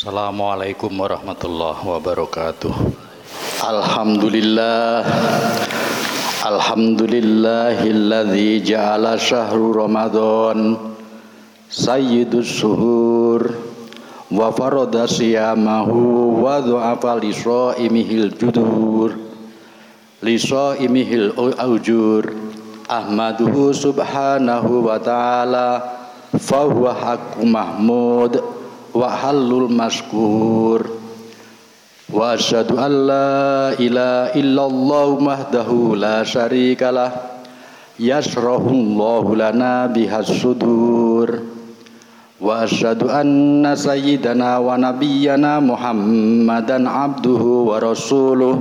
Assalamualaikum warahmatullahi wabarakatuh. Alhamdulillah. Alhamdulillahilladzi ja'ala syahru Ramadan sayyidus suhur wa farada siyamahu wa du'afa li imihil judur li imihil aujur ahmaduhu subhanahu wa ta'ala fa huwa haqqu mahmud wa halul maskur wa asyhadu an la ilaha illallah wahdahu la syarikalah yasrahullahu lana bihas sudur wa asyhadu anna sayyidana wa nabiyyana muhammadan abduhu wa rasuluh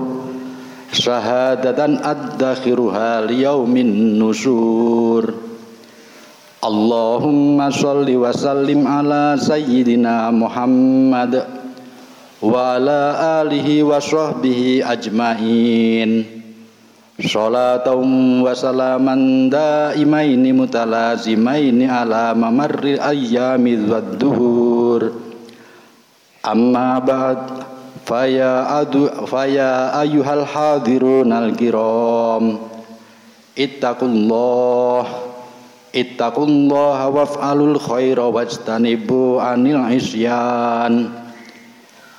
syahadatan addakhiruha liyaumin nusur Allahumma salli wa sallim ala sayyidina Muhammad wa ala alihi wa sahbihi ajmain. Salatan wa salaman daimaini mutalazimaini ala mamarri ayyami wadduhur Amma ba'd faya adu faya ayyuhal hadirun al-kiram ittaqullah Ittaqullaha waf'alul khaira wajtanibu anil isyan.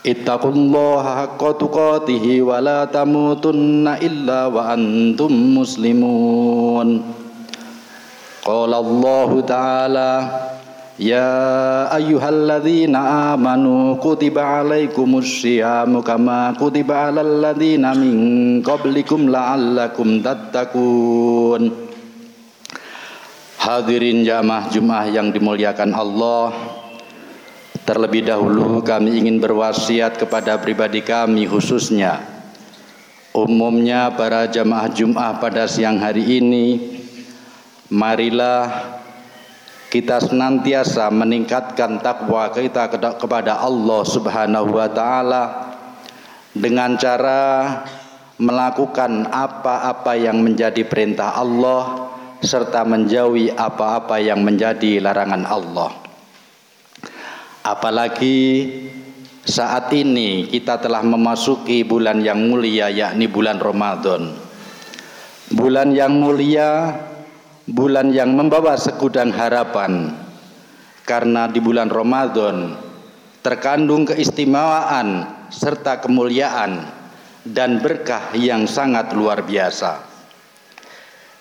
Ittaqullaha haqqa tuqatihi wa la tamutunna illa wa antum muslimun. Qala Allah Ta'ala Ya ayyuhalladzina amanu kutiba alaikumus syiyamu kama kutiba alal ladzina min qablikum la'allakum tattaqun Hadirin jamaah Jumat yang dimuliakan Allah Terlebih dahulu kami ingin berwasiat kepada pribadi kami khususnya. Umumnya para jamaah Jumat pada siang hari ini Marilah kita senantiasa meningkatkan takwa kita kepada Allah Subhanahu wa taala dengan cara melakukan apa-apa yang menjadi perintah Allah serta menjauhi apa-apa yang menjadi larangan Allah. Apalagi saat ini kita telah memasuki bulan yang mulia yakni bulan Ramadan. Bulan yang mulia, bulan yang membawa segudang harapan. Karena di bulan Ramadan terkandung keistimewaan serta kemuliaan dan berkah yang sangat luar biasa.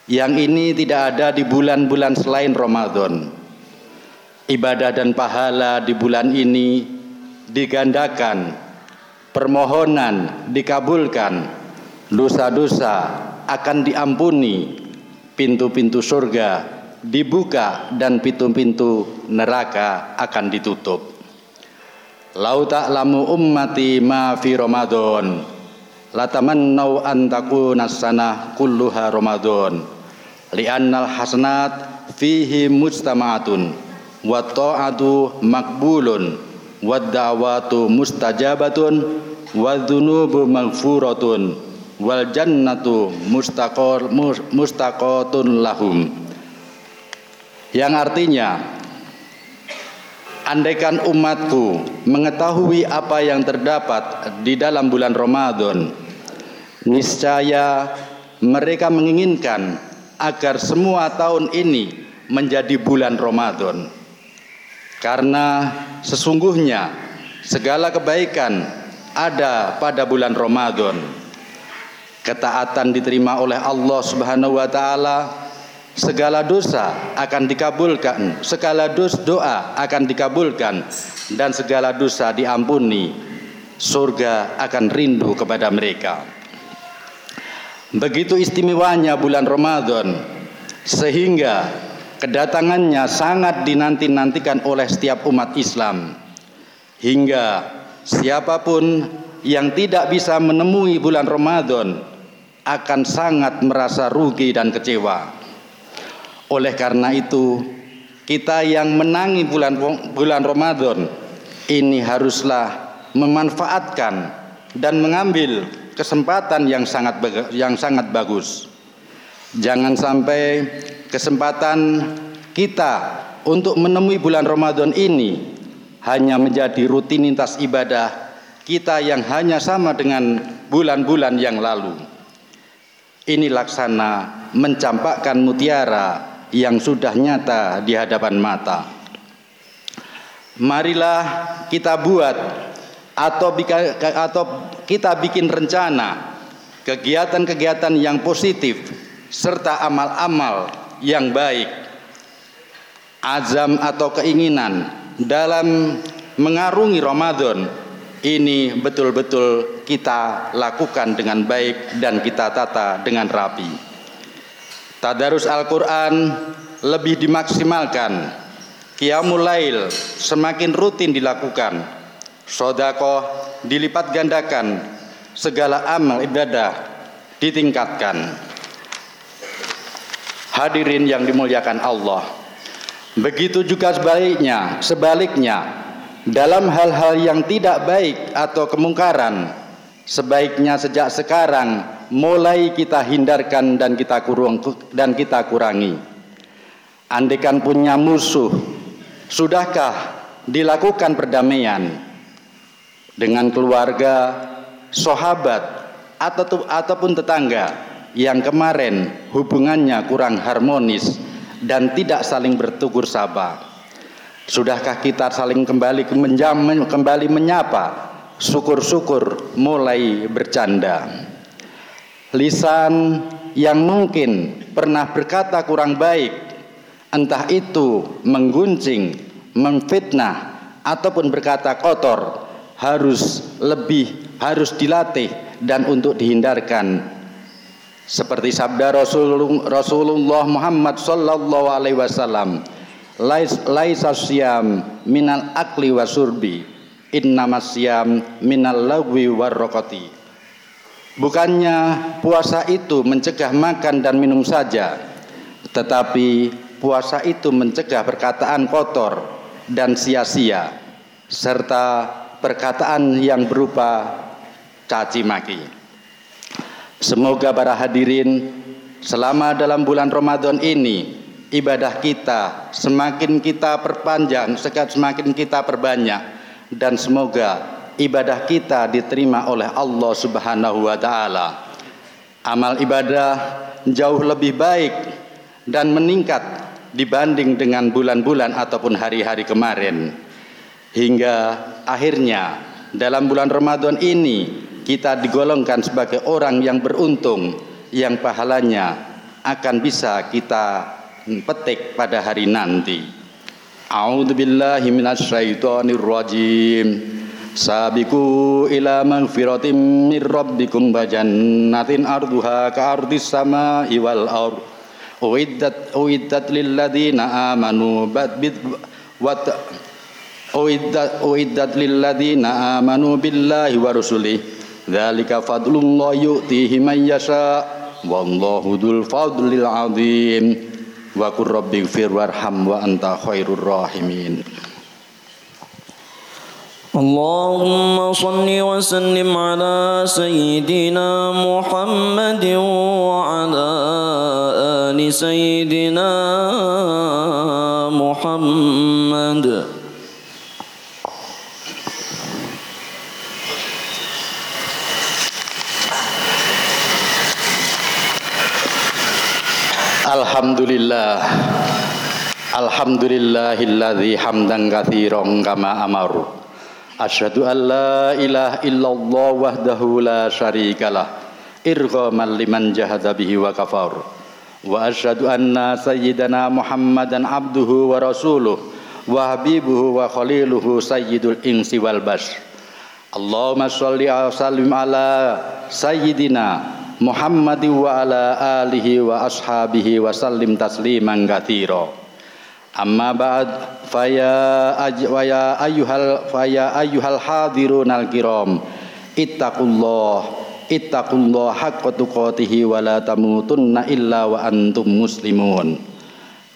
Yang ini tidak ada di bulan-bulan selain Ramadan. Ibadah dan pahala di bulan ini digandakan, permohonan dikabulkan, dosa-dosa akan diampuni, pintu-pintu surga dibuka dan pintu-pintu neraka akan ditutup. Lau ta'lamu ummati ma fi Ramadan latamannau an takuna sanah kulluha Ramadan li'annal hasanat fihi mustama'atun wa ta'atu makbulun wa da'watu mustajabatun wa dhunubu maghfuratun wal jannatu mustaqor mustaqatun lahum. Yang artinya andaikan umatku mengetahui apa yang terdapat di dalam bulan Ramadan niscaya mereka menginginkan agar semua tahun ini menjadi bulan Ramadan. Karena sesungguhnya segala kebaikan ada pada bulan Ramadan. Ketaatan diterima oleh Allah Subhanahu wa taala, segala dosa akan dikabulkan, segala dos doa akan dikabulkan dan segala dosa diampuni. Surga akan rindu kepada mereka. Begitu istimewanya bulan Ramadan sehingga kedatangannya sangat dinanti-nantikan oleh setiap umat Islam. Hingga siapa pun yang tidak bisa menemui bulan Ramadan akan sangat merasa rugi dan kecewa. Oleh karena itu, kita yang menangi bulan bulan Ramadan ini haruslah memanfaatkan dan mengambil kesempatan yang sangat yang sangat bagus. Jangan sampai kesempatan kita untuk menemui bulan Ramadan ini hanya menjadi rutinitas ibadah kita yang hanya sama dengan bulan-bulan yang lalu. Ini laksana mencampakkan mutiara yang sudah nyata di hadapan mata. Marilah kita buat atau atau kita bikin rencana kegiatan-kegiatan yang positif serta amal-amal yang baik azam atau keinginan dalam mengarungi Ramadan ini betul-betul kita lakukan dengan baik dan kita tata dengan rapi. Tadarus Al-Quran lebih dimaksimalkan. Qiyamul Lail semakin rutin dilakukan. Sodakoh dilipat gandakan. Segala amal ibadah ditingkatkan. Hadirin yang dimuliakan Allah. Begitu juga sebaliknya, sebaliknya dalam hal-hal yang tidak baik atau kemungkaran sebaiknya sejak sekarang mulai kita hindarkan dan kita kurung dan kita kurangi andekan punya musuh sudahkah dilakukan perdamaian dengan keluarga sahabat atau ataupun tetangga yang kemarin hubungannya kurang harmonis dan tidak saling bertugur sapa Sudahkah kita saling kembali menjam, kembali menyapa? Syukur-syukur mulai bercanda. Lisan yang mungkin pernah berkata kurang baik, entah itu mengguncing, memfitnah, ataupun berkata kotor, harus lebih harus dilatih dan untuk dihindarkan. Seperti sabda Rasulullah Muhammad sallallahu alaihi wasallam laisa syam minal akli wa surbi innamas syam minal lagwi warrokoti bukannya puasa itu mencegah makan dan minum saja tetapi puasa itu mencegah perkataan kotor dan sia-sia serta perkataan yang berupa caci maki semoga para hadirin selama dalam bulan Ramadan ini ibadah kita semakin kita perpanjang, semakin kita perbanyak dan semoga ibadah kita diterima oleh Allah Subhanahu wa taala. Amal ibadah jauh lebih baik dan meningkat dibanding dengan bulan-bulan ataupun hari-hari kemarin. Hingga akhirnya dalam bulan Ramadan ini kita digolongkan sebagai orang yang beruntung yang pahalanya akan bisa kita petik pada hari nanti. A'udzu billahi minasyaitonir rajim. Sabiku ila magfiratin mir rabbikum wa jannatin arduha ka ardis sama'i wal ard. Uiddat uiddat lil ladzina amanu bid wat uiddat uiddat lil ladzina amanu billahi wa rusulihi. Dzalika fadlullah yu'tihi man yasha. Wallahu dzul fadlil 'adzim wa qur rabbi fir warham wa anta khairur rahimin اللهم صل وسلم على سيدنا محمد وعلى آل سيدنا محمد Alhamdulillah. Alhamdulillahilladzi hamdan katsiran kama amaru Asyhadu an la ilaha illallah wahdahu la syarikalah. Irghaman liman jahada bihi wa kafar. Wa asyhadu anna sayyidana Muhammadan abduhu wa rasuluh wa habibuhu wa khaliluhu sayyidul insi wal bash Allahumma shalli wa sallim ala sayyidina Muhammad wa ala alihi wa ashabihi wa sallim tasliman katsira. Amma ba'd faya aj wa ya ayyuhal faya ayyuhal hadirun al kiram ittaqullah ittaqullah haqqa tuqatih wa la tamutunna illa wa antum muslimun.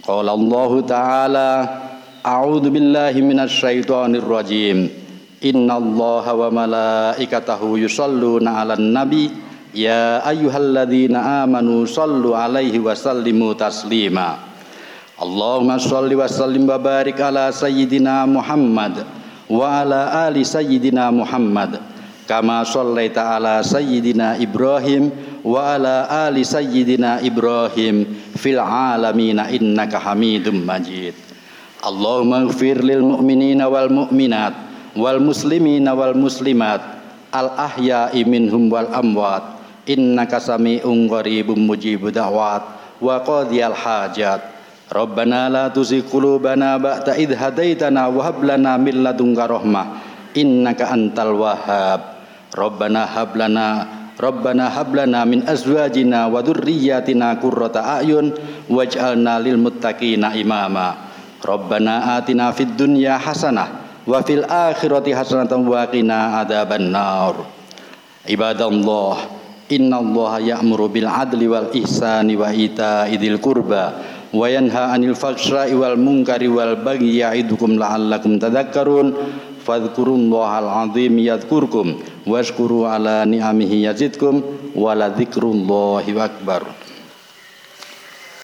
Qala Allah Ta'ala A'udzu billahi minasy syaithanir rajim. Innallaha Ya ayyuhalladzina amanu sallu alaihi wa sallimu taslima. Allahumma salli wa sallim wa barik ala sayyidina Muhammad wa ala ali sayyidina Muhammad. Kama shallaita ala sayyidina Ibrahim wa ala ali sayyidina Ibrahim fil alamin innaka Hamidum Majid. Allahumma ighfir lil mu'minina wal mu'minat wal muslimina wal muslimat al ahya'i minhum wal amwat innaka sami'un qaribun mujibud da'wat wa qadiyal hajat. Rabbana la tuzigh qulubana ba'da idh hadaitana wa hab lana min ladunka rahmah. Innaka antal wahhab. Rabbana hab lana Rabbana hab lana min azwajina wa dhurriyyatina qurrata a'yun waj'alna lil muttaqina imama. Rabbana atina fid dunya hasanah wa fil akhirati hasanatan wa qina adzaban nar. Ibadallah innallaha ya'muru bil adli wal ihsani wa ita'i dzil qurba wa yanha 'anil fahsya'i wal munkari wal baghi ya'idukum la'allakum tadhakkarun. Fadhkurullahal 'azim yadhkurkum washkuru ala ni'amihi yazidkum wa la dzikrullahi akbar